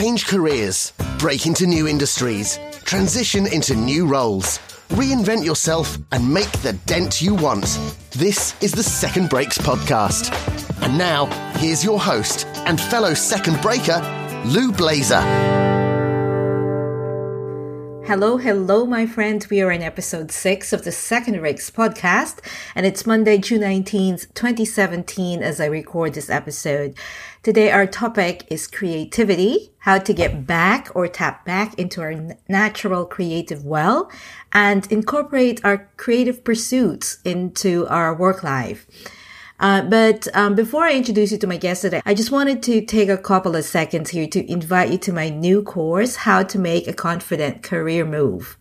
Change careers, break into new industries, transition into new roles, reinvent yourself, and make the dent you want. This is the Second Breaks podcast. And now, here's your host and fellow second breaker, Lou Blaser. Hello, hello, my friend. We are in episode six of the Second Breaks podcast, and it's Monday, June 19th, 2017, as I record this episode. Today, our topic is creativity, how to get back or tap back into our natural creative well and incorporate our creative pursuits into our work life. Uh, but um, before I introduce you to my guest today, I just wanted to take a couple of seconds here to invite you to my new course, How to Make a Confident Career Move.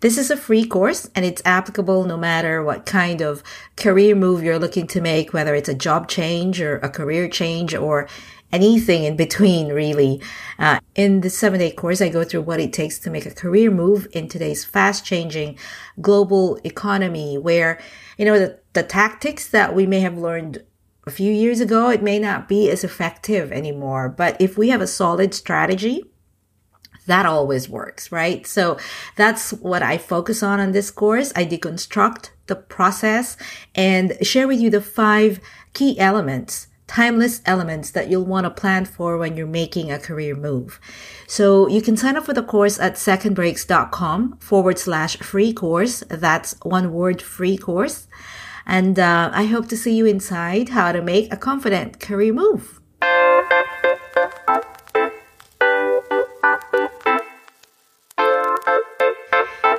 This is a free course and it's applicable no matter what kind of career move you're looking to make, whether it's a job change or a career change or anything in between, really. Uh, in the seven day course, I go through what it takes to make a career move in today's fast changing global economy where, you know, the, the tactics that we may have learned a few years ago, it may not be as effective anymore. But if we have a solid strategy, that always works, right? So that's what I focus on on this course. I deconstruct the process and share with you the five key elements timeless elements that you'll want to plan for when you're making a career move. So you can sign up for the course at secondbreaks.com forward slash free course. That's one word free course. And uh, I hope to see you inside how to make a confident career move.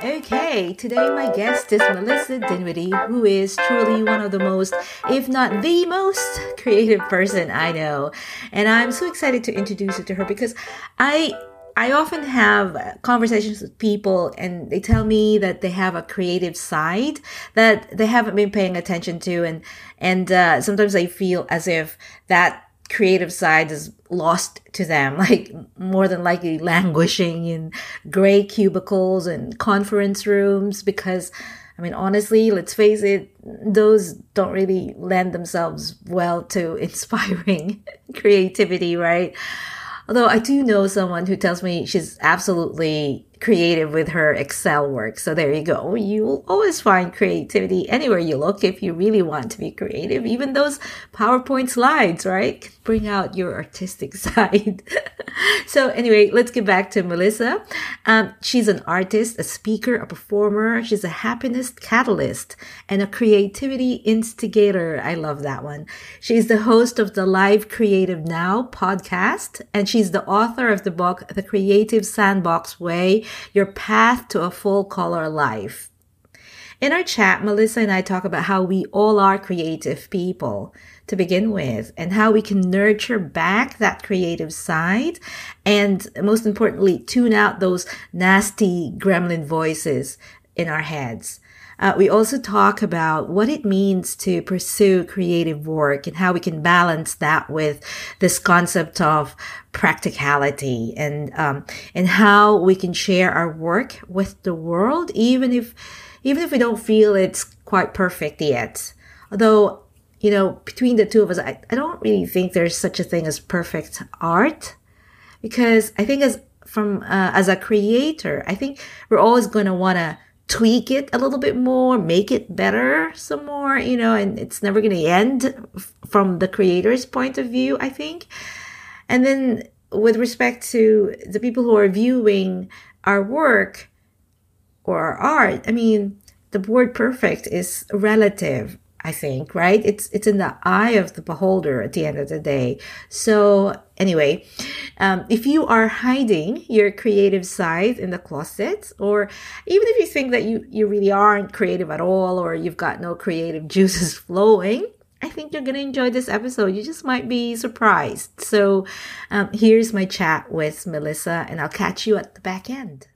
Okay, today my guest is Melissa Dinwiddie, who is truly one of the most, if not the most creative person I know. And I'm so excited to introduce you to her because I I often have conversations with people and they tell me that they have a creative side that they haven't been paying attention to and and uh, sometimes I feel as if that creative side is lost to them, like more than likely languishing in gray cubicles and conference rooms because I mean, honestly, let's face it, those don't really lend themselves well to inspiring creativity, right? Although I do know someone who tells me she's absolutely creative with her Excel work. So there you go. You will always find creativity anywhere you look if you really want to be creative. Even those PowerPoint slides, right? Bring out your artistic side. so anyway, let's get back to Melissa. Um, she's an artist, a speaker, a performer. She's a happiness catalyst and a creativity instigator. I love that one. She's the host of the Live Creative Now podcast, and she's the author of the book, The Creative Sandbox Way your path to a full color life. In our chat, Melissa and I talk about how we all are creative people to begin with and how we can nurture back that creative side and most importantly, tune out those nasty gremlin voices in our heads. Uh, we also talk about what it means to pursue creative work and how we can balance that with this concept of practicality and um, and how we can share our work with the world, even if even if we don't feel it's quite perfect yet. Although you know, between the two of us, I, I don't really think there's such a thing as perfect art because I think as from uh, as a creator, I think we're always going to want to tweak it a little bit more, make it better some more, you know, and it's never going to end from the creator's point of view, I think. And then with respect to the people who are viewing our work or our art, I mean, the word perfect is relative. I think, right? It's it's in the eye of the beholder at the end of the day. So anyway, um, if you are hiding your creative side in the closet, or even if you think that you you really aren't creative at all, or you've got no creative juices flowing, I think you're gonna enjoy this episode. You just might be surprised. So um, here's my chat with Melissa, and I'll catch you at the back end.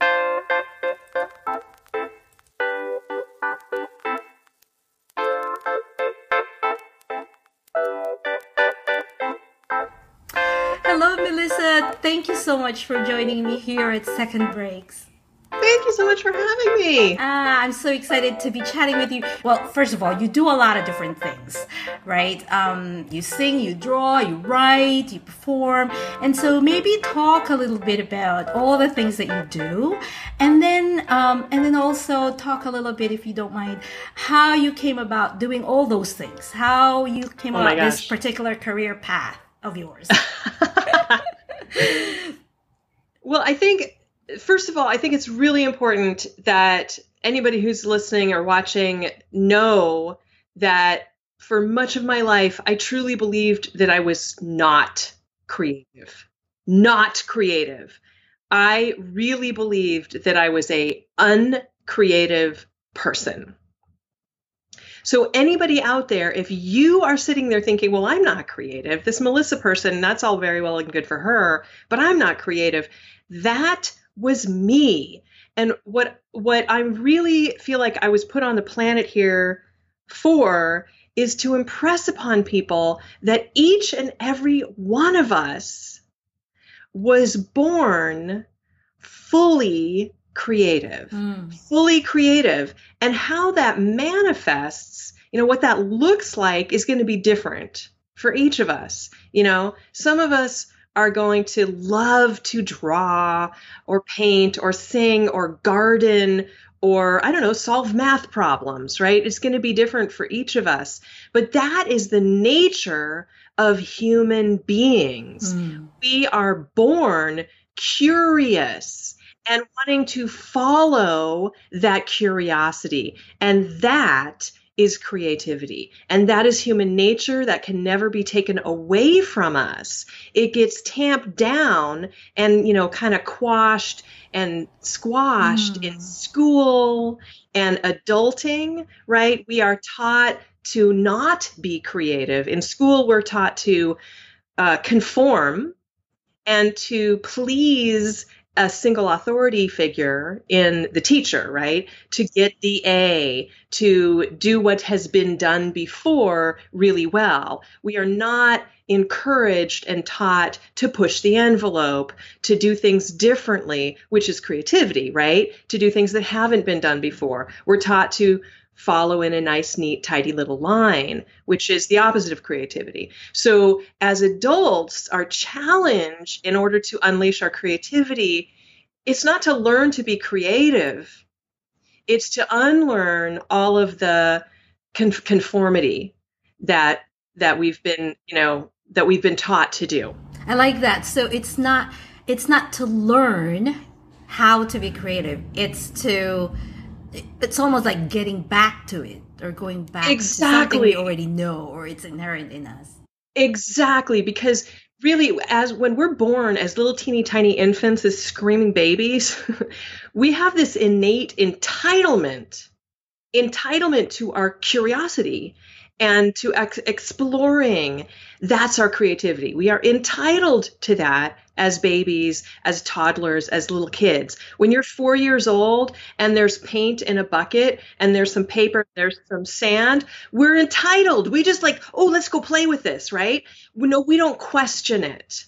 Melissa. Thank you so much for joining me here at Second Breaks. Thank you so much for having me. Uh, I'm so excited to be chatting with you. Well, first of all, you do a lot of different things, right? Um, you sing, you draw, you write, you perform. And so maybe talk a little bit about all the things that you do. And then, um, and then also talk a little bit, if you don't mind, how you came about doing all those things, how you came Oh about this particular career path of yours. Well, I think, first of all, I think it's really important that anybody who's listening or watching know that for much of my life, I truly believed that I was not creative. Not creative. I really believed that I was a uncreative person. So anybody out there, if you are sitting there thinking, well, I'm not creative, this Melissa person, that's all very well and good for her, but I'm not creative. That was me. And what what I really feel like I was put on the planet here for is to impress upon people that each and every one of us was born fully creative Mm. fully creative and how that manifests you know what that looks like is going to be different for each of us you know some of us are going to love to draw or paint or sing or garden or i don't know solve math problems right it's going to be different for each of us but that is the nature of human beings Mm. we are born curious and wanting to follow that curiosity. And that is creativity. And that is human nature that can never be taken away from us. It gets tamped down and, you know, kind of quashed and squashed Mm. in school and adulting, right? We are taught to not be creative. In school, we're taught to uh, conform and to please a single authority figure in the teacher, right? To get the A, to do what has been done before really well. We are not encouraged and taught to push the envelope, to do things differently, which is creativity, right? To do things that haven't been done before. We're taught to follow in a nice, neat, tidy little line, which is the opposite of creativity. So, as adults, our challenge in order to unleash our creativity, it's not to learn to be creative, it's to unlearn all of the con- conformity that that we've been, you know, that we've been taught to do. I like that. So it's not it's not to learn how to be creative. It's to it's almost like getting back to it or going back to something we already know or it's inherent in us. Exactly, because really, as when we're born as little teeny tiny infants, as screaming babies, we have this innate entitlement, entitlement to our curiosity and to ex- exploring. That's our creativity. We are entitled to that as babies, as toddlers, as little kids. When you're four years old and there's paint in a bucket and there's some paper, there's some sand, we're entitled. We just like, oh, let's go play with this, right? No, we don't question it.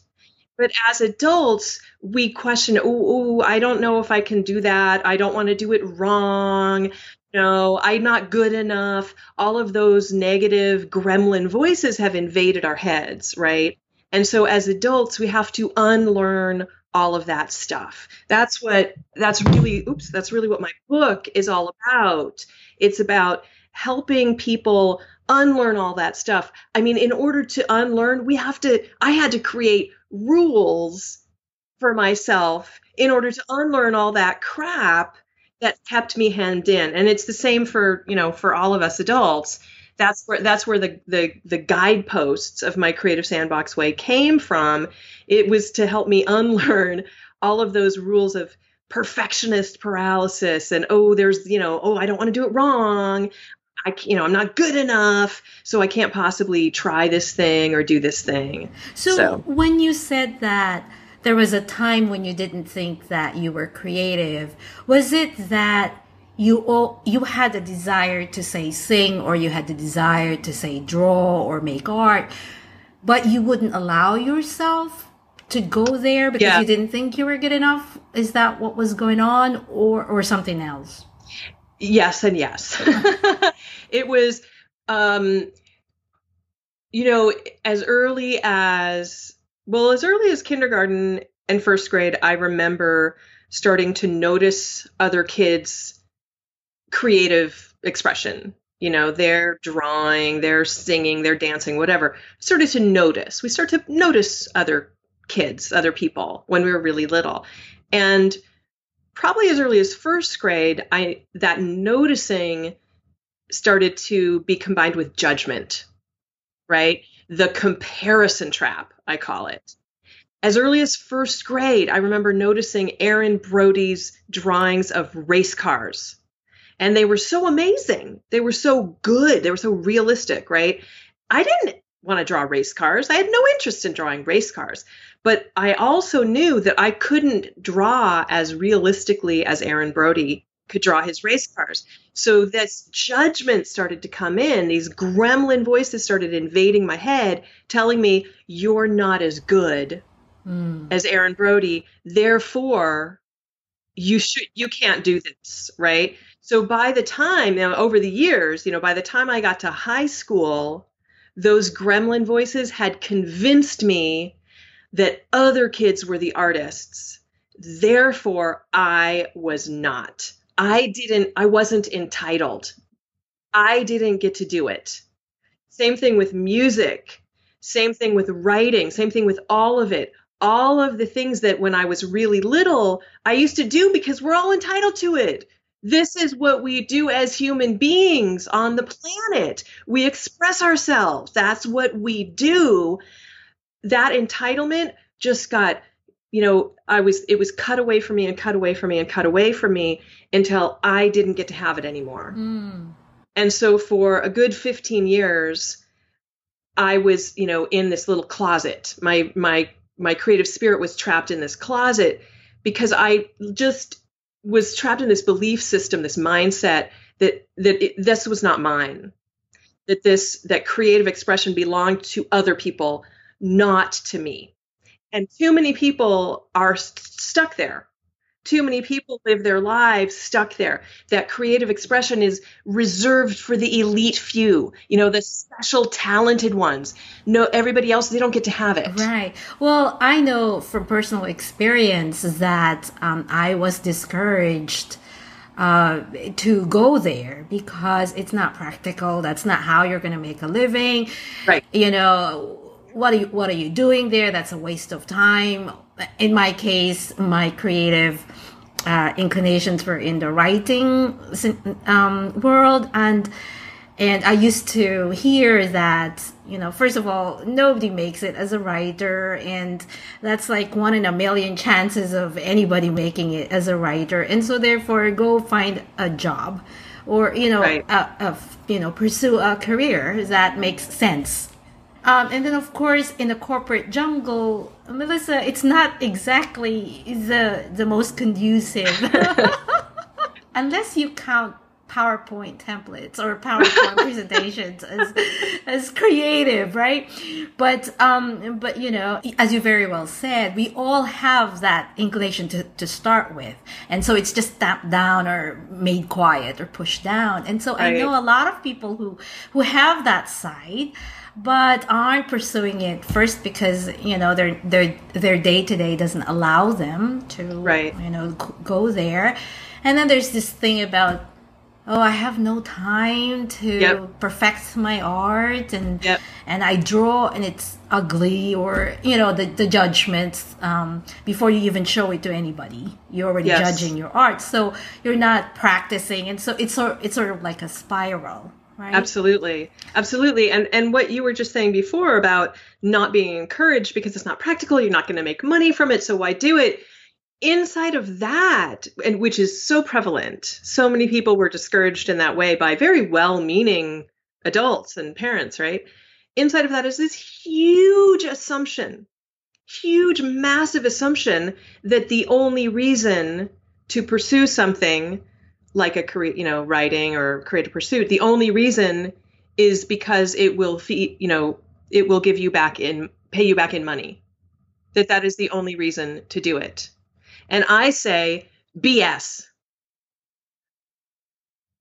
But as adults, we question, oh, I don't know if I can do that. I don't want to do it wrong. No, I'm not good enough. All of those negative gremlin voices have invaded our heads, right? And so as adults, we have to unlearn all of that stuff. That's what that's really oops, that's really what my book is all about. It's about helping people unlearn all that stuff. I mean, in order to unlearn, we have to I had to create rules for myself in order to unlearn all that crap that kept me hemmed in. And it's the same for, you know, for all of us adults. That's where that's where the the the guideposts of my creative sandbox way came from. It was to help me unlearn all of those rules of perfectionist paralysis and oh there's you know oh I don't want to do it wrong. I you know I'm not good enough so I can't possibly try this thing or do this thing. So, So- when you said that there was a time when you didn't think that you were creative, was it that you all you had the desire to say sing or you had the desire to say draw or make art, but you wouldn't allow yourself to go there because Yeah. you didn't think you were good enough? is that what was going on or or something else yes and yes it was um you know as early as well as early as kindergarten and first grade i remember starting to notice other kids creative expression you know they're drawing they're singing they're dancing whatever. Started to notice we start to notice other kids other people when we were really little. And probably as early as first grade i that noticing started to be combined with judgment right? The comparison trap i call it. As early as first grade i remember noticing aaron brody's drawings of race cars and they were so amazing. They were so good. They were so realistic, right? I didn't want to draw race cars. I had no interest in drawing race cars. But I also knew that I couldn't draw as realistically as Aaron Brody could draw his race cars. So this judgment started to come in. These gremlin voices started invading my head, telling me, You're not as good mm. as Aaron Brody. Therefore, you should you can't do this, right? So by the time, now over the years, you know, by the time I got to high school, those gremlin voices had convinced me that other kids were the artists. Therefore, I was not. I didn't, I wasn't entitled. I didn't get to do it. Same thing with music, same thing with writing, same thing with all of it. All of the things that when I was really little, I used to do because we're all entitled to it. This is what we do as human beings on the planet. We express ourselves. That's what we do. That entitlement just got, you know, I was, it was cut away from me and cut away from me and cut away from me until I didn't get to have it anymore. Mm. And so for a good 15 years, I was, you know, in this little closet. My, my, my creative spirit was trapped in this closet because I just was trapped in this belief system, this mindset that that it, this was not mine, that this that creative expression belonged to other people, not to me. And too many people are st- stuck there too many people live their lives stuck there. That creative expression is reserved for the elite few, you know, the special talented ones. No, everybody else, they don't get to have it. Right. Well, I know from personal experience that um, I was discouraged uh, to go there because it's not practical. That's not how you're going to make a living. Right. You know, what are you, what are you doing there? That's a waste of time. In my case, my creative uh, inclinations were in the writing um, world, and and I used to hear that you know, first of all, nobody makes it as a writer, and that's like one in a million chances of anybody making it as a writer, and so therefore, go find a job, or you know, right. a, a, you know, pursue a career that makes sense um, and then, of course, in the corporate jungle, Melissa, it's not exactly the the most conducive, unless you count PowerPoint templates or PowerPoint presentations as as creative, right? But um, but you know, as you very well said, we all have that inclination to to start with, and so it's just tamped down or made quiet or pushed down. And so right. I know a lot of people who who have that side but aren't pursuing it first because you know their their their day to day doesn't allow them to right. you know go there and then there's this thing about oh i have no time to yep. perfect my art and yep. and i draw and it's ugly or you know the, the judgments um, before you even show it to anybody you're already yes. judging your art so you're not practicing and so it's sort, it's sort of like a spiral Right. Absolutely. Absolutely. And and what you were just saying before about not being encouraged because it's not practical, you're not going to make money from it, so why do it? Inside of that, and which is so prevalent, so many people were discouraged in that way by very well-meaning adults and parents, right? Inside of that is this huge assumption, huge massive assumption that the only reason to pursue something like a career, you know, writing or creative pursuit, the only reason is because it will feed, you know, it will give you back in, pay you back in money. That that is the only reason to do it. and I say BS.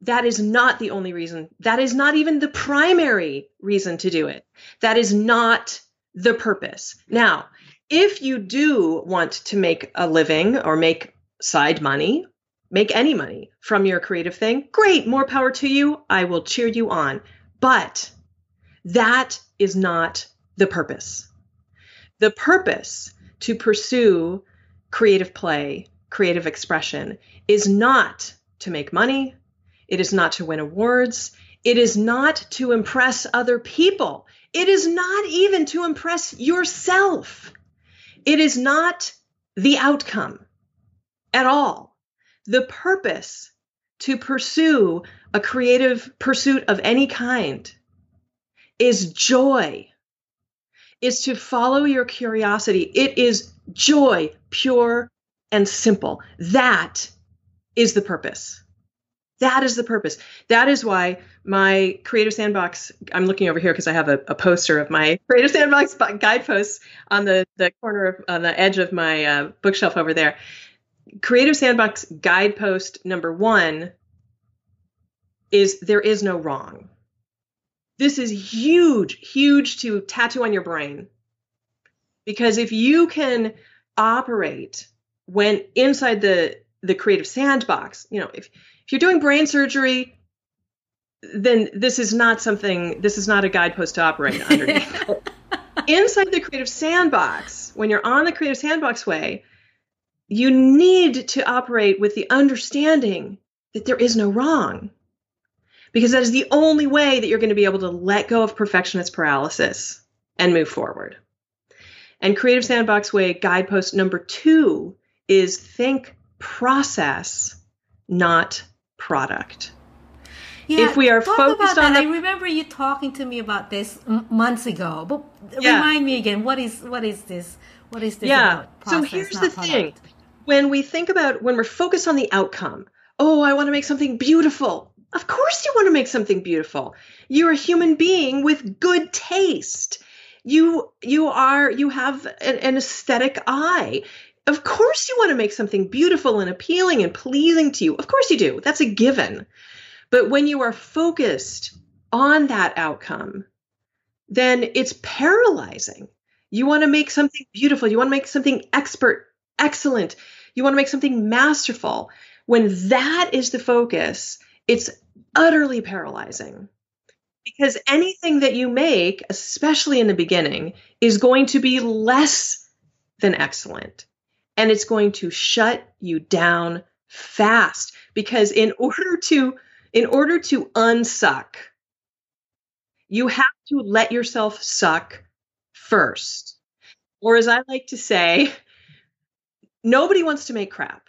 That is not the only reason. That is not even the primary reason to do it. That is not the purpose. Now, if you do want to make a living or make side money, make any money from your creative thing, great, more power to you. I will cheer you on. But that is not the purpose. The purpose to pursue creative play, creative expression, is not to make money. It is not to win awards. It is not to impress other people. It is not even to impress yourself. It is not the outcome at all. The purpose to pursue a creative pursuit of any kind is joy, is to follow your curiosity. It is joy, pure and simple. That is the purpose. That is the purpose. That is why my Creative Sandbox, I'm looking over here because I have a, a, poster of my Creative Sandbox guideposts on the, the corner of, on the edge of my uh, bookshelf over there. Creative Sandbox guidepost number one is there is no wrong. This is huge, huge to tattoo on your brain. Because if you can operate when inside the the creative sandbox, you know, if if you're doing brain surgery, then this is not something this is not a guidepost to operate underneath. inside the creative sandbox, when you're on the creative sandbox way, you need to operate with the understanding that there is no wrong. Because that is the only way that you're going to be able to let go of perfectionist paralysis and move forward. And Creative Sandbox Way guidepost number two is think process, not product. Yeah, if we are focused on, the... I remember you talking to me about this m- months ago. But yeah. remind me again, what is what is this? What is this? Yeah. Process, so here's the product? thing: when we think about when we're focused on the outcome, oh, I want to make something beautiful. Of course, you want to make something beautiful. You're a human being with good taste. You you are you have an, an aesthetic eye. Of course, you want to make something beautiful and appealing and pleasing to you. Of course, you do. That's a given. But when you are focused on that outcome, then it's paralyzing. You want to make something beautiful. You want to make something expert, excellent. You want to make something masterful. When that is the focus, it's utterly paralyzing. Because anything that you make, especially in the beginning, is going to be less than excellent. And it's going to shut you down fast. Because in order to in order to unsuck, you have to let yourself suck first. Or as I like to say, nobody wants to make crap.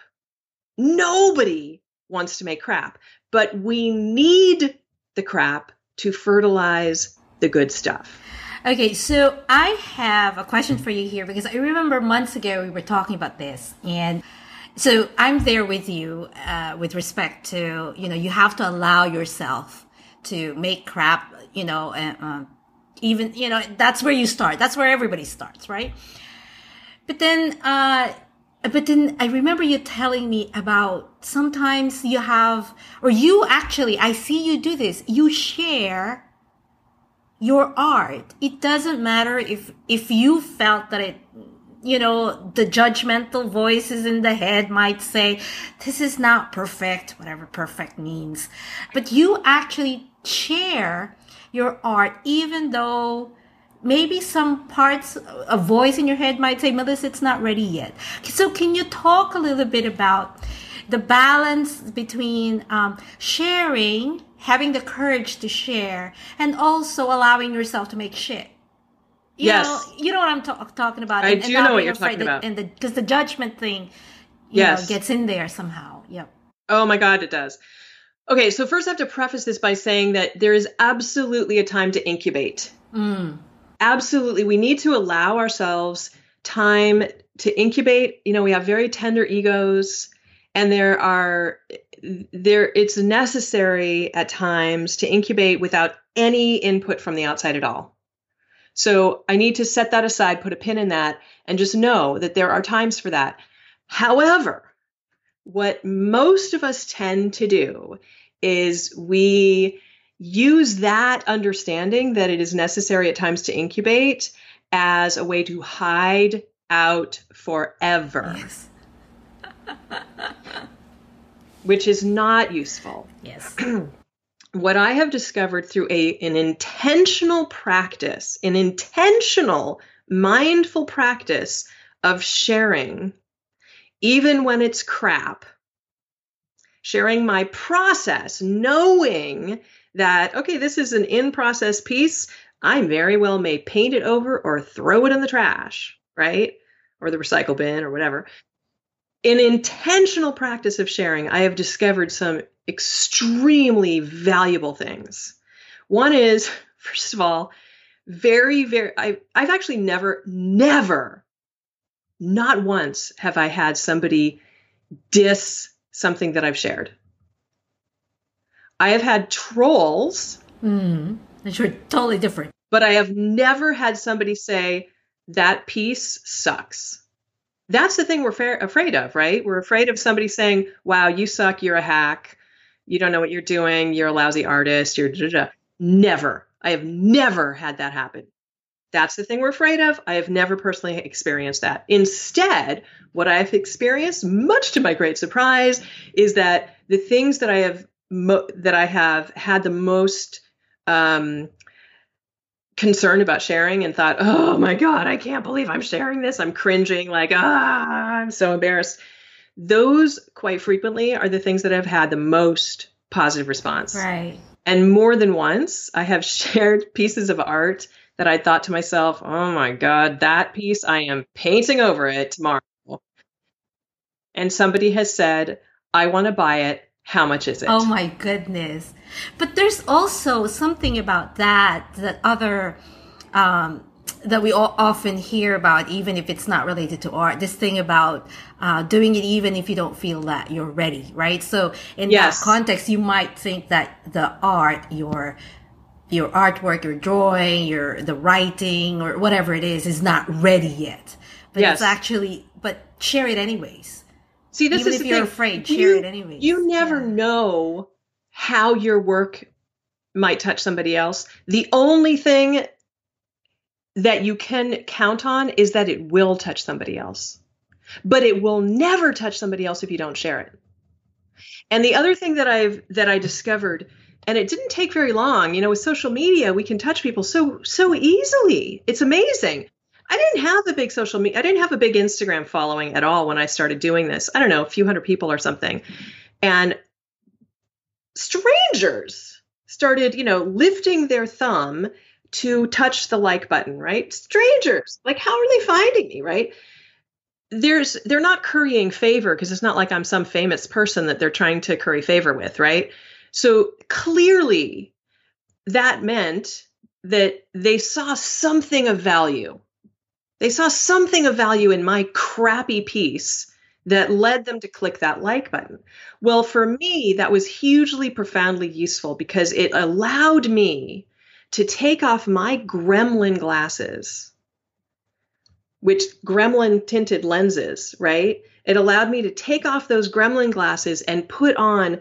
Nobody wants to make crap, but we need the crap to fertilize the good stuff. Okay, so I have a question for you here because I remember months ago we were talking about this and so I'm there with you uh, with respect to you know you have to allow yourself to make crap you know and, uh, even you know that's where you start that's where everybody starts right but then uh but then I remember you telling me about sometimes you have or you actually I see you do this you share your art it doesn't matter if if you felt that it you know, the judgmental voices in the head might say, this is not perfect, whatever perfect means. But you actually share your art, even though maybe some parts, a voice in your head might say, Melissa, it's not ready yet. So can you talk a little bit about the balance between um, sharing, having the courage to share, and also allowing yourself to make shit? You yes. Know, you know what I'm ta- talking about. I and, do and know what you're talking about. And the because the judgment thing, yes, know, gets in there somehow. Yep. Oh my God, it does. Okay, so first I have to preface this by saying that there is absolutely a time to incubate. Mm. Absolutely, we need to allow ourselves time to incubate. You know, we have very tender egos, and there are there it's necessary at times to incubate without any input from the outside at all. So I need to set that aside, put a pin in that, and just know that there are times for that. However, what most of us tend to do is we use that understanding that it is necessary at times to incubate as a way to hide out forever. Yes. which is not useful. Yes. what I have discovered through a an intentional practice, an intentional mindful practice of sharing even when it's crap. Sharing my process, knowing that okay, this is an in-process piece, I very well may paint it over or throw it in the trash, right? Or the recycle bin or whatever in intentional practice of sharing, I have discovered some extremely valuable things. One is, first of all, very, very, I, I've actually never, never, not once have I had somebody diss something that I've shared. I have had trolls. Mm, which are totally different. But I have never had somebody say, that piece sucks that's the thing we're fa- afraid of, right? We're afraid of somebody saying, "Wow, you suck. You're a hack. You don't know what you're doing. You're a lousy artist. You're da, da, da. never. I have never had that happen. That's the thing we're afraid of. I have never personally experienced that. Instead, what I've experienced, much to my great surprise, is that the things that I have mo- that I have had the most um, concerned about sharing and thought, oh my God, I can't believe I'm sharing this. I'm cringing, like, ah, I'm so embarrassed. Those quite frequently are the things that have had the most positive response. Right. And more than once, I have shared pieces of art that I thought to myself, oh my God, that piece, I am painting over it tomorrow. And somebody has said, I want to buy it how much is it? Oh my goodness. But there's also something about that that other um, that we all often hear about, even if it's not related to art. This thing about uh, doing it even if you don't feel that you're ready, right? So in yes. that context, you might think that the art, your your artwork, your drawing, your the writing, or whatever it is, is not ready yet. But yes. it's actually, but share it anyways. See, this Even is if you're thing. afraid, share you, it anyway. You never yeah. know how your work might touch somebody else. The only thing that you can count on is that it will touch somebody else. But it will never touch somebody else if you don't share it. And the other thing that I've that I discovered and it didn't take very long, you know, with social media, we can touch people so so easily. It's amazing. I didn't have a big social media. I didn't have a big Instagram following at all when I started doing this. I don't know, a few hundred people or something. And strangers started, you know, lifting their thumb to touch the like button, right? Strangers. Like how are they finding me, right? There's they're not currying favor because it's not like I'm some famous person that they're trying to curry favor with, right? So clearly that meant that they saw something of value they saw something of value in my crappy piece that led them to click that like button. Well, for me, that was hugely, profoundly useful because it allowed me to take off my gremlin glasses, which gremlin tinted lenses, right? It allowed me to take off those gremlin glasses and put on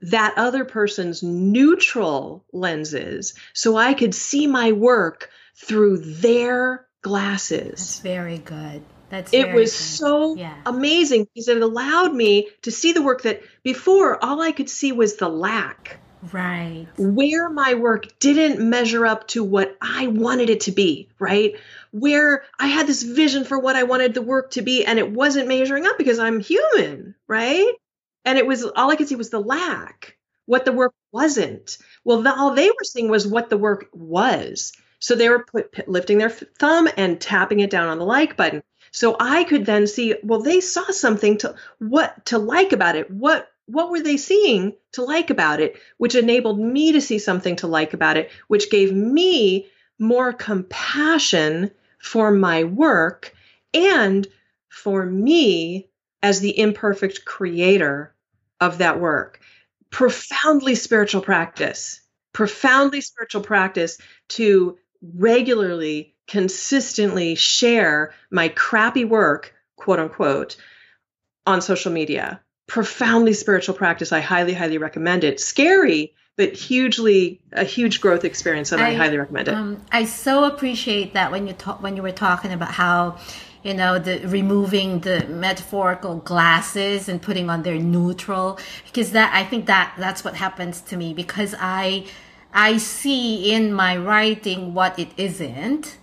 that other person's neutral lenses so I could see my work through their glasses. That's very good. That's it was good. so yeah. amazing because it allowed me to see the work that before all I could see was the lack. Right. Where my work didn't measure up to what I wanted it to be, right? Where I had this vision for what I wanted the work to be and it wasn't measuring up because I'm human, right? And it was all I could see was the lack, what the work wasn't. Well, the, all they were seeing was what the work was. So they were put, lifting their thumb and tapping it down on the like button. So I could then see, well, they saw something to what to like about it. What what were they seeing to like about it, which enabled me to see something to like about it, which gave me more compassion for my work and for me as the imperfect creator of that work. Profoundly spiritual practice, profoundly spiritual practice to regularly, consistently share my crappy work, quote unquote, on social media. Profoundly spiritual practice. I highly, highly recommend it. Scary, but hugely a huge growth experience, and I, I highly recommend it. Um, I so appreciate that when you talk when you were talking about how you know the removing the metaphorical glasses and putting on their neutral because that I think that that's what happens to me because I I see in my writing what it isn't.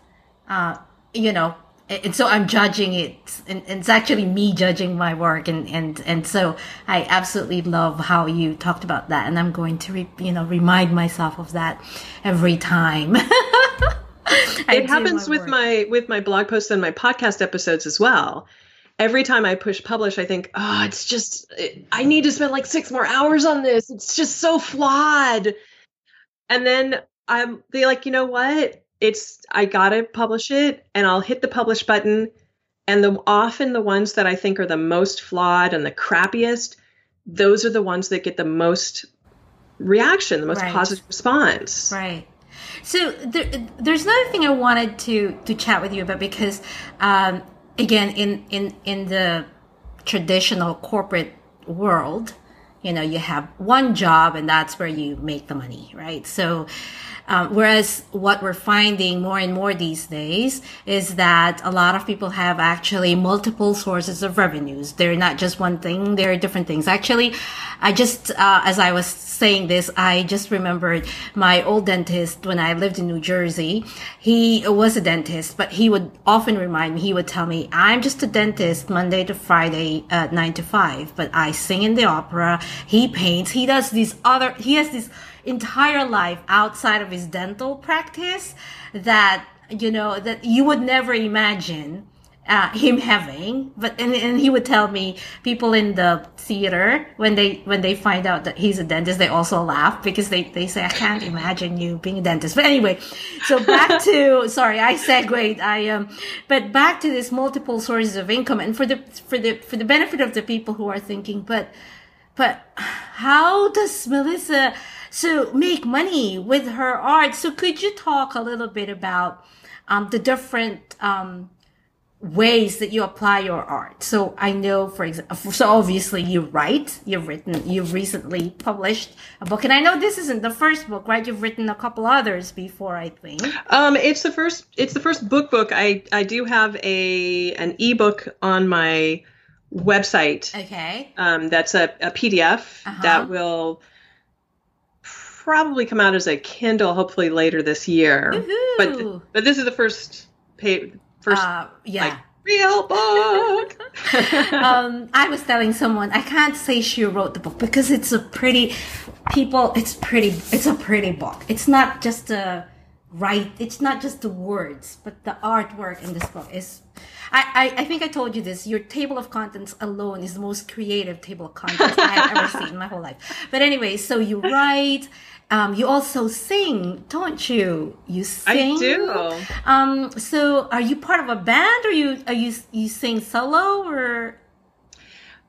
Uh, you know, and so I'm judging it, and, it's actually me judging my work, and and and so I absolutely love how you talked about that, and I'm going to re, you know remind myself of that every time. it happens my with my with my blog posts and my podcast episodes as well. Every time I push publish, I think, oh, it's just I need to spend like six more hours on this. It's just so flawed, and then I'm they like, you know what? it's I gotta publish it and I'll hit the publish button. And the often the ones that I think are the most flawed and the crappiest, those are the ones that get the most reaction, the most right. positive response. Right. So there, there's another thing I wanted to to chat with you about because, um, again, in in in the traditional corporate world, you know, you have one job and that's where you make the money, right? So um, whereas what we're finding more and more these days is that a lot of people have actually multiple sources of revenues. They're not just one thing, they're different things. Actually, I just, uh, as I was saying this, I just remembered my old dentist when I lived in New Jersey. He was a dentist, but he would often remind me, he would tell me, I'm just a dentist Monday to Friday, uh, nine to five, but I sing in the opera. He paints. He does these other, he has this entire life outside of his dental practice that you know that you would never imagine uh, him having but and, and he would tell me people in the theater when they when they find out that he's a dentist they also laugh because they, they say i can't imagine you being a dentist. But anyway so back to sorry i segued i um but back to this multiple sources of income and for the for the for the benefit of the people who are thinking but but how does melissa so make money with her art. So could you talk a little bit about um, the different um, ways that you apply your art? So I know, for example, so obviously you write, you've written, you've recently published a book, and I know this isn't the first book, right? You've written a couple others before, I think. Um, it's the first. It's the first book book. I I do have a an ebook on my website. Okay. Um, that's a, a PDF uh-huh. that will probably come out as a Kindle hopefully later this year. Woo-hoo. But but this is the first pay first uh, yeah. Like, real book. um, I was telling someone I can't say she wrote the book because it's a pretty people. It's pretty. It's a pretty book. It's not just a write. It's not just the words, but the artwork in this book is. I, I, I think I told you this. Your table of contents alone is the most creative table of contents I have ever seen in my whole life. But anyway, so you write, um, you also sing, don't you? You sing. I do. Um, so, are you part of a band, or you are you you sing solo, or?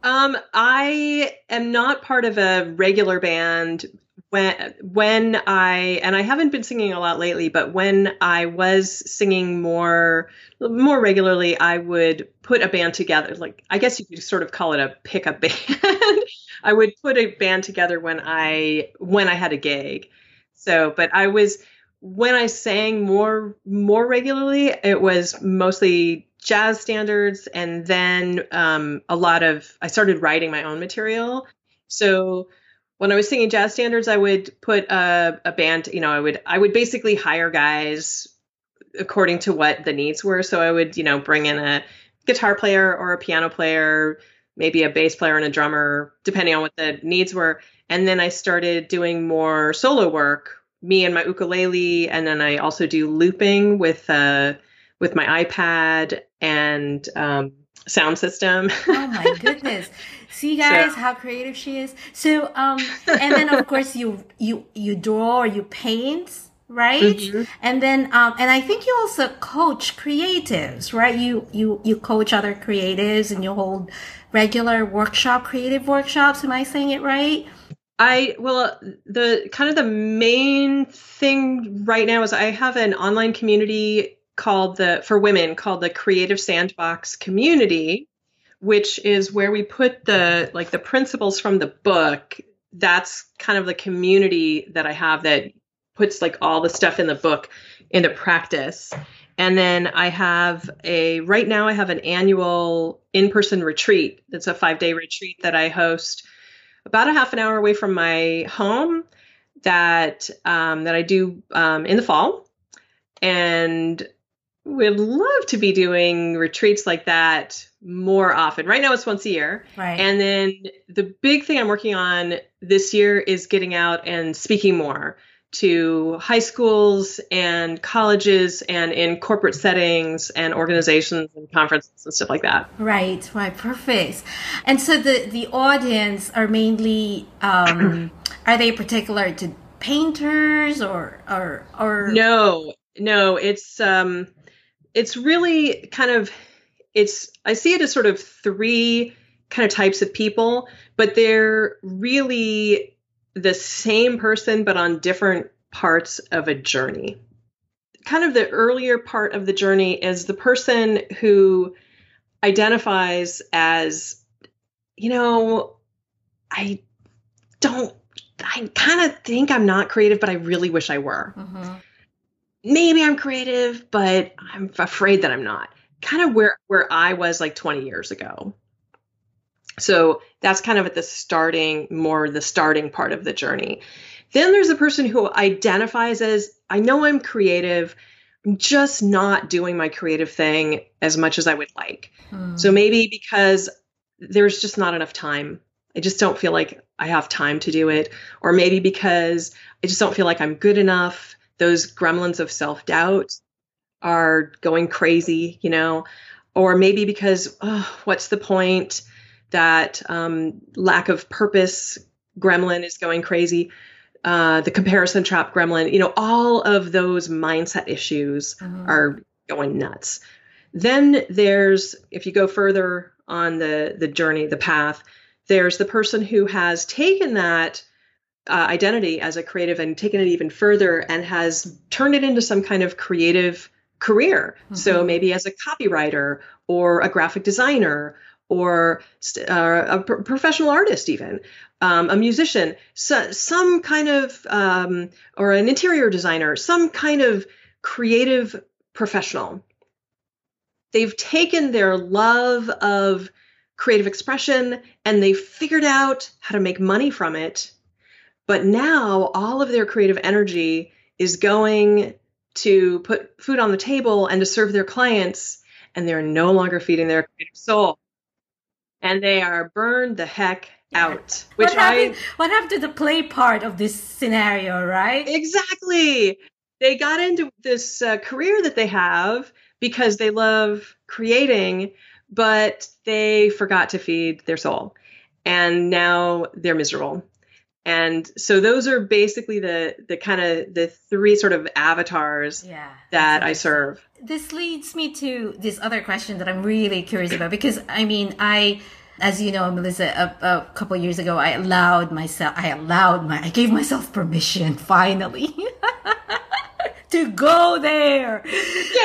Um, I am not part of a regular band. When when I and I haven't been singing a lot lately, but when I was singing more more regularly, I would put a band together. Like I guess you could sort of call it a pickup band. I would put a band together when I when I had a gig. So, but I was when I sang more more regularly, it was mostly jazz standards, and then um, a lot of I started writing my own material. So when I was singing jazz standards, I would put a, a band. You know, I would I would basically hire guys according to what the needs were. So I would you know bring in a guitar player or a piano player maybe a bass player and a drummer, depending on what the needs were. And then I started doing more solo work, me and my ukulele, and then I also do looping with uh, with my iPad and um, sound system. oh my goodness! See, guys, so, how creative she is. So, um, and then of course you you you draw or you paint right mm-hmm. and then um and i think you also coach creatives right you you you coach other creatives and you hold regular workshop, creative workshops. Am I saying it right? I well the kind of the main thing right now is I have an online community called the for women called the Creative Sandbox Community which is where we put the like the principles from the book. That's kind of the community that I have that puts like all the stuff in the book into practice. And then I have a right now I have an annual in-person retreat. That's a 5-day retreat that I host about a half an hour away from my home that um, that I do um, in the fall, and we'd love to be doing retreats like that more often. Right now it's once a year. Right. And then the big thing I'm working on this year is getting out and speaking more to high schools and colleges and in corporate settings and organizations and conferences and stuff like that. Right, right, perfect. And so the the audience are mainly um, are they particular to painters or or or No, no, it's um it's really kind of it's I see it as sort of three kind of types of people, but they're really the same person but on different parts of a journey. Kind of the earlier part of the journey is the person who identifies as, you know, I don't, I kind of think I'm not creative, but I really wish I were. Mhm. Maybe I'm creative, but I'm afraid that I'm not. Kind of where where I was like 20 years ago. So that's kind of at the starting, more the starting part of the journey. Then there's a person who identifies as I know I'm creative, I'm just not doing my creative thing as much as I would like. Hmm. So maybe because there's just not enough time. I just don't feel like I have time to do it. Or maybe because I just don't feel like I'm good enough. Those gremlins of self doubt are going crazy, you know. Or maybe because, oh, what's the point? That um, lack of purpose gremlin is going crazy. Uh, the comparison trap gremlin, you know, all of those mindset issues Mhm. are going nuts. Then there's, if you go further on the the journey, the path, there's the person who has taken that uh, identity as a creative and taken it even further and has turned it into some kind of creative career. So Mhm. maybe as a copywriter or a graphic designer or uh, a pro- professional artist, even um, a musician, so, some kind of um, or an interior designer, some kind of creative professional. They've taken their love of creative expression and they've figured out how to make money from it. But now all of their creative energy is going to put food on the table and to serve their clients, and they're no longer feeding their creative soul. And they are burned the heck out. Which what I? What happened to the play part of this scenario, right? Exactly. They got into this uh, career that they have because they love creating, but they forgot to feed their soul. And now they're miserable. And so those are basically the the kind of the three sort of avatars yeah. that I serve. This leads me to this other question that I'm really curious about because I mean I as you know Melissa a, a couple years ago I allowed myself I allowed my I gave myself permission finally to go there.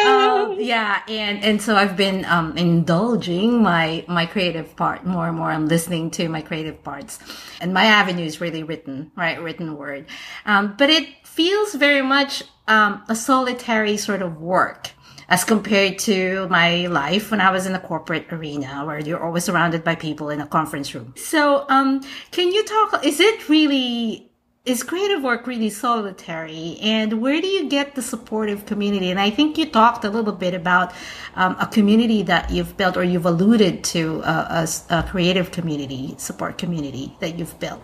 Um, yeah and and so I've been um, indulging my my creative part more and more. I'm listening to my creative parts. And my avenue is really written right? Written word. Um, but it feels very much um, a solitary sort of work as compared to my life when I was in the corporate arena where you're always surrounded by people in a conference room. So, um, can you talk, is it really, is creative work really solitary and where do you get the supportive community? And I think you talked a little bit about um, a community that you've built or you've alluded to uh, a, a creative community, support community that you've built.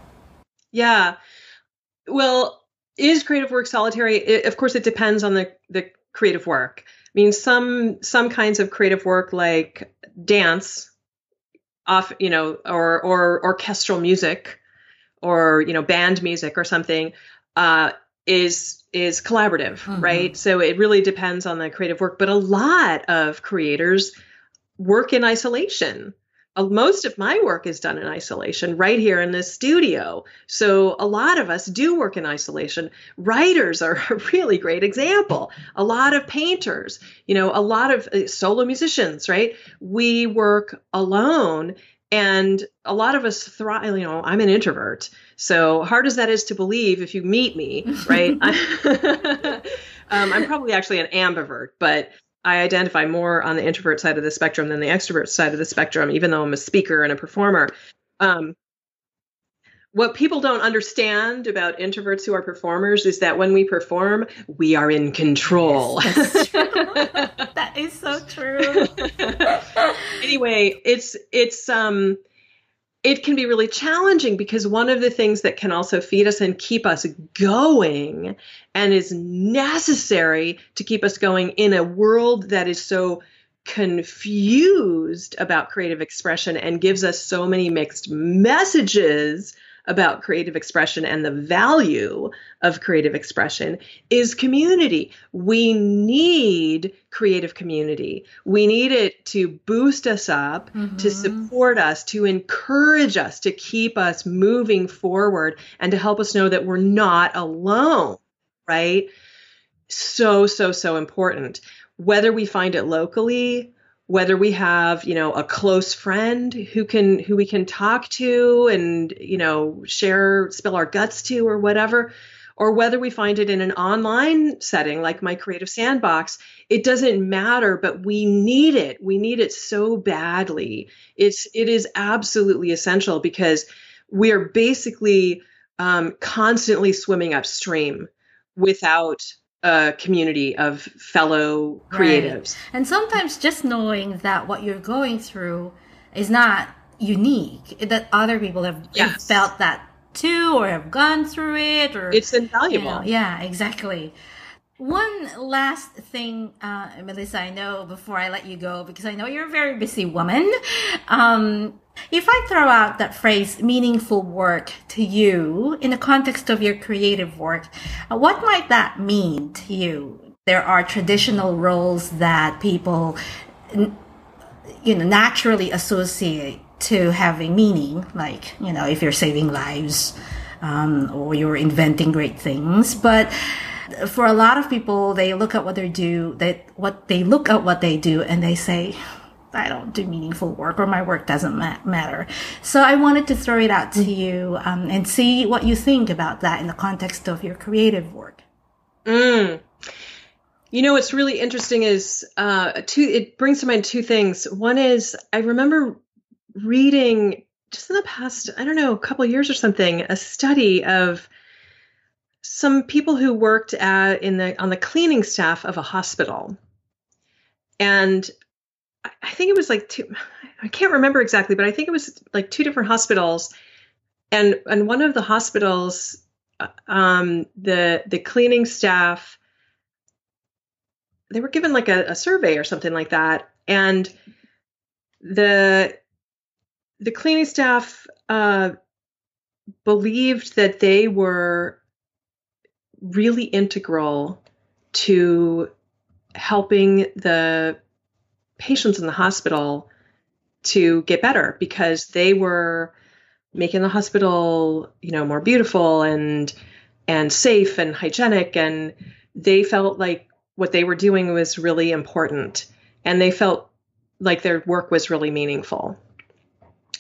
Yeah. Well, is creative work solitary? It, of course, it depends on the the creative work. I mean, some some kinds of creative work like dance, off you know, or or orchestral music, or you know, band music or something, uh, is is collaborative, Mhm. right? So it really depends on the creative work. But a lot of creators work in isolation. Most of my work is done in isolation right here in this studio. So a lot of us do work in isolation. Writers are a really great example. A lot of painters, you know, a lot of uh, solo musicians, right? We work alone and a lot of us thrive, you know, I'm an introvert. So hard as that is to believe if you meet me, right? um, I'm probably actually an ambivert, but I identify more on the introvert side of the spectrum than the extrovert side of the spectrum, even though I'm a speaker and a performer. Um, what people don't understand about introverts who are performers is that when we perform, we are in control. Yes, that is so true. anyway, it's it's um it can be really challenging because one of the things that can also feed us and keep us going and is necessary to keep us going in a world that is so confused about creative expression and gives us so many mixed messages about creative expression and the value of creative expression is community. We need creative community. We need it to boost us up, mm-hmm. to support us, to encourage us, to keep us moving forward, and to help us know that we're not alone, right? So, so, so important. Whether we find it locally whether we have you know a close friend who can who we can talk to and you know share spill our guts to or whatever or whether we find it in an online setting like my creative sandbox it doesn't matter but we need it. We need it so badly. It's it is absolutely essential because we are basically um, constantly swimming upstream without a community of fellow creatives. Right. And sometimes just knowing that what you're going through is not unique, that other people have yes. felt that too or have gone through it or it's invaluable. You know, yeah, exactly. One last thing, uh, Melissa, I know before I let you go, because I know you're a very busy woman. Um, if I throw out that phrase meaningful work to you in the context of your creative work, uh, what might that mean to you? There are traditional roles that people, you know, naturally associate to having meaning, like, you know, if you're saving lives, um, or you're inventing great things. But for a lot of people, they look at what they do, that what they look at what they do and they say, I don't do meaningful work or my work doesn't ma- matter. So I wanted to throw it out to you um, and see what you think about that in the context of your creative work. Mm. You know, what's really interesting is uh, two, it brings to mind two things. One is I remember reading just in the past, I don't know, a couple years or something, a study of some people who worked at in the on the cleaning staff of a hospital. And I think it was like two I can't remember exactly, but I think it was like two different hospitals. And and one of the hospitals uh, um the the cleaning staff they were given like a, a survey or something like that and the the cleaning staff uh, believed that they were really integral to helping the patients in the hospital to get better because they were making the hospital you know more beautiful and and safe and hygienic and they felt like what they were doing was really important and they felt like their work was really meaningful.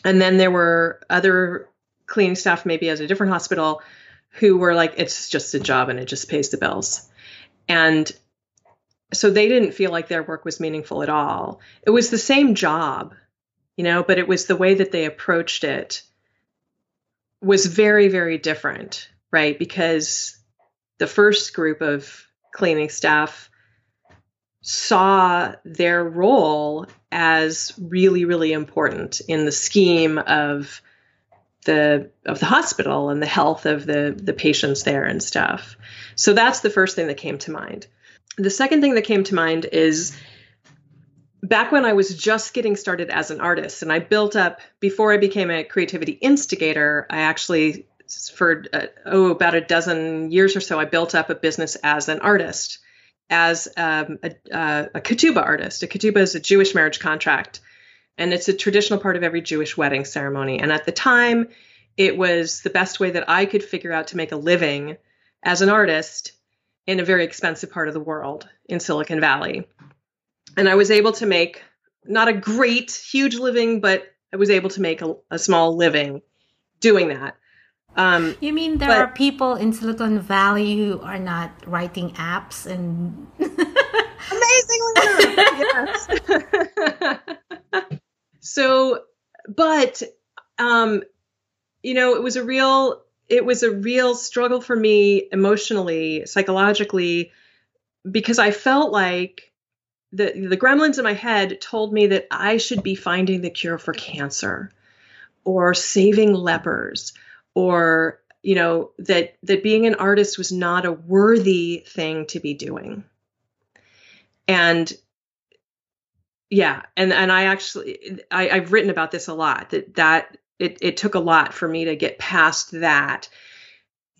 And then there were other cleaning staff maybe at a different hospital who were like it's just a job and it just pays the bills. And so they didn't feel like their work was meaningful at all it was the same job you know but it was the way that they approached it was very very different right because the first group of cleaning staff saw their role as really really important in the scheme of the of the hospital and the health of the the patients there and stuff. So that's the first thing that came to mind. The second thing that came to mind is back when I was just getting started as an artist and I built up before I became a creativity instigator, I actually for uh, oh about a dozen years or so I built up a business as an artist as um, a, uh, a ketubah artist. A ketubah is a Jewish marriage contract And it's a traditional part of every Jewish wedding ceremony. And at the time, it was the best way that I could figure out to make a living as an artist in a very expensive part of the world in Silicon Valley. And I was able to make not a great, huge living, but I was able to make a, a small living doing that. Um, you mean there but, are people in Silicon Valley who are not writing apps and amazingly yes. so, but um, you know, it was a real it was a real struggle for me emotionally, psychologically, because I felt like the the gremlins in my head told me that I should be finding the cure for cancer or saving lepers or you know that that being an artist was not a worthy thing to be doing. And yeah and and i actually I, i've written about this a lot that that it, it took a lot for me to get past that.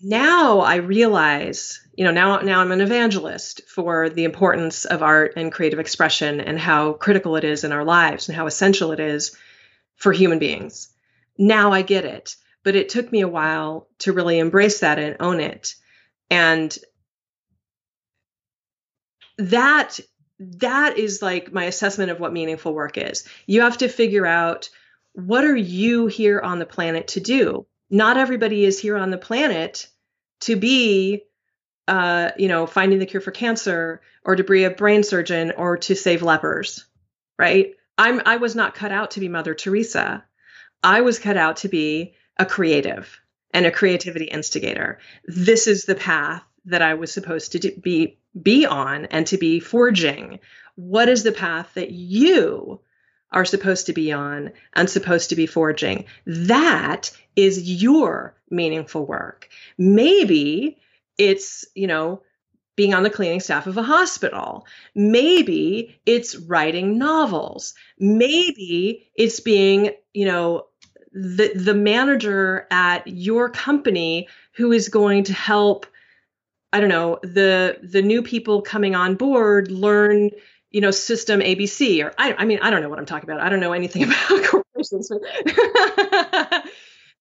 Now i realize you know now now i'm an evangelist for the importance of art and creative expression and how critical it is in our lives and how essential it is for human beings. Now i get it but it took me a while to really embrace that and own it. And that that is like my assessment of what meaningful work is. You have to figure out what are you here on the planet to do? Not everybody is here on the planet to be uh, you know finding the cure for cancer or to be a brain surgeon or to save lepers right? I'm i was not cut out to be mother teresa. I was cut out to be a creative and a creativity instigator. This is the path that i was supposed to be be on and to be forging. What is the path that you are supposed to be on and supposed to be forging. That is your meaningful work. Maybe it's, you know, being on the cleaning staff of a hospital. Maybe it's writing novels. Maybe it's being, you know, the the manager at your company who is going to help I don't know, the the new people coming on board learn you know, system ABC, or I, I mean, I don't know what I'm talking about. I don't know anything about corporations.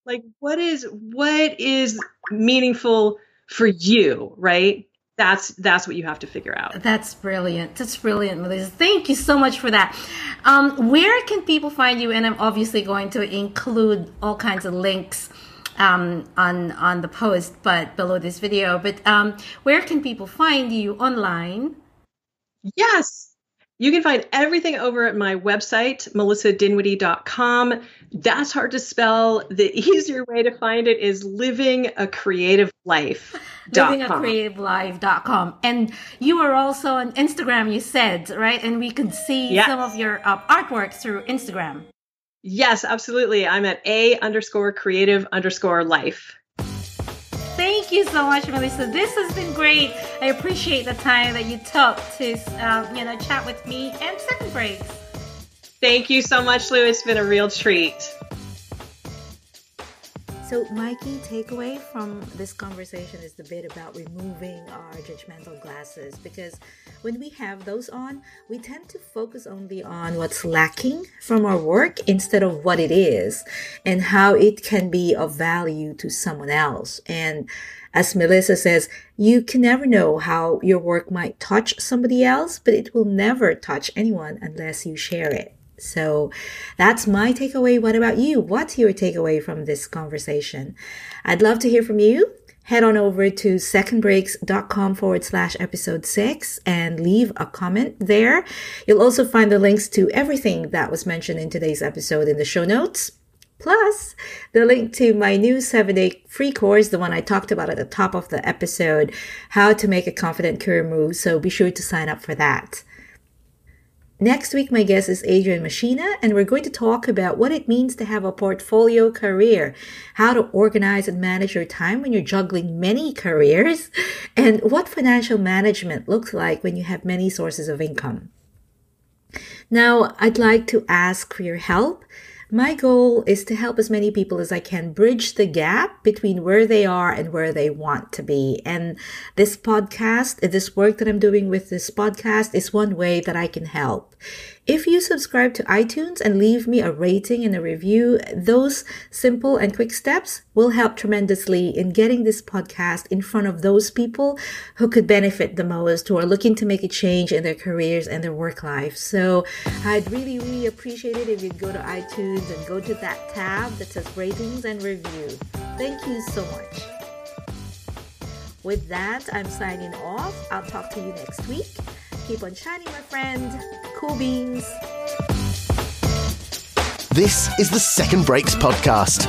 like, what is what is meaningful for you, right? That's that's what you have to figure out. That's brilliant. That's brilliant, Melissa. Thank you so much for that. Um, where can people find you? And I'm obviously going to include all kinds of links um, on on the post, but below this video. But um, where can people find you online? Yes, you can find everything over at my website, melissadinwiddie.com. That's hard to spell. The easier way to find it is living a creative life. Livingacreativelife.com. And you are also on Instagram, you said, right? And we could see yes. some of your uh, artwork through Instagram. Yes, absolutely. I'm at a underscore creative underscore life. Thank you so much, Melissa. This has been great. I appreciate the time that you took to, um, you know, chat with me and Second Breaks. Thank you so much, Lou. It's been a real treat. So, my key takeaway from this conversation is the bit about removing our judgmental glasses because when we have those on, we tend to focus only on what's lacking from our work instead of what it is and how it can be of value to someone else. And as Melissa says, you can never know how your work might touch somebody else, but it will never touch anyone unless you share it. So that's my takeaway. What about you? What's your takeaway from this conversation? I'd love to hear from you. Head on over to secondbreaks.com forward slash episode six and leave a comment there. You'll also find the links to everything that was mentioned in today's episode in the show notes. Plus, the link to my new seven day free course, the one I talked about at the top of the episode, how to make a confident career move. So be sure to sign up for that. Next week, my guest is Adrian Machina, and we're going to talk about what it means to have a portfolio career, how to organize and manage your time when you're juggling many careers, and what financial management looks like when you have many sources of income. Now, I'd like to ask for your help my goal is to help as many people as I can bridge the gap between where they are and where they want to be. And this podcast, this work that I'm doing with this podcast is one way that I can help. If you subscribe to iTunes and leave me a rating and a review, those simple and quick steps will help tremendously in getting this podcast in front of those people who could benefit the most, who are looking to make a change in their careers and their work life. So I'd really, really appreciate it if you'd go to iTunes and go to that tab that says ratings and review. Thank you so much. With that, I'm signing off. I'll talk to you next week. Keep on shining, my friend. Cool beans. This is the Second Breaks podcast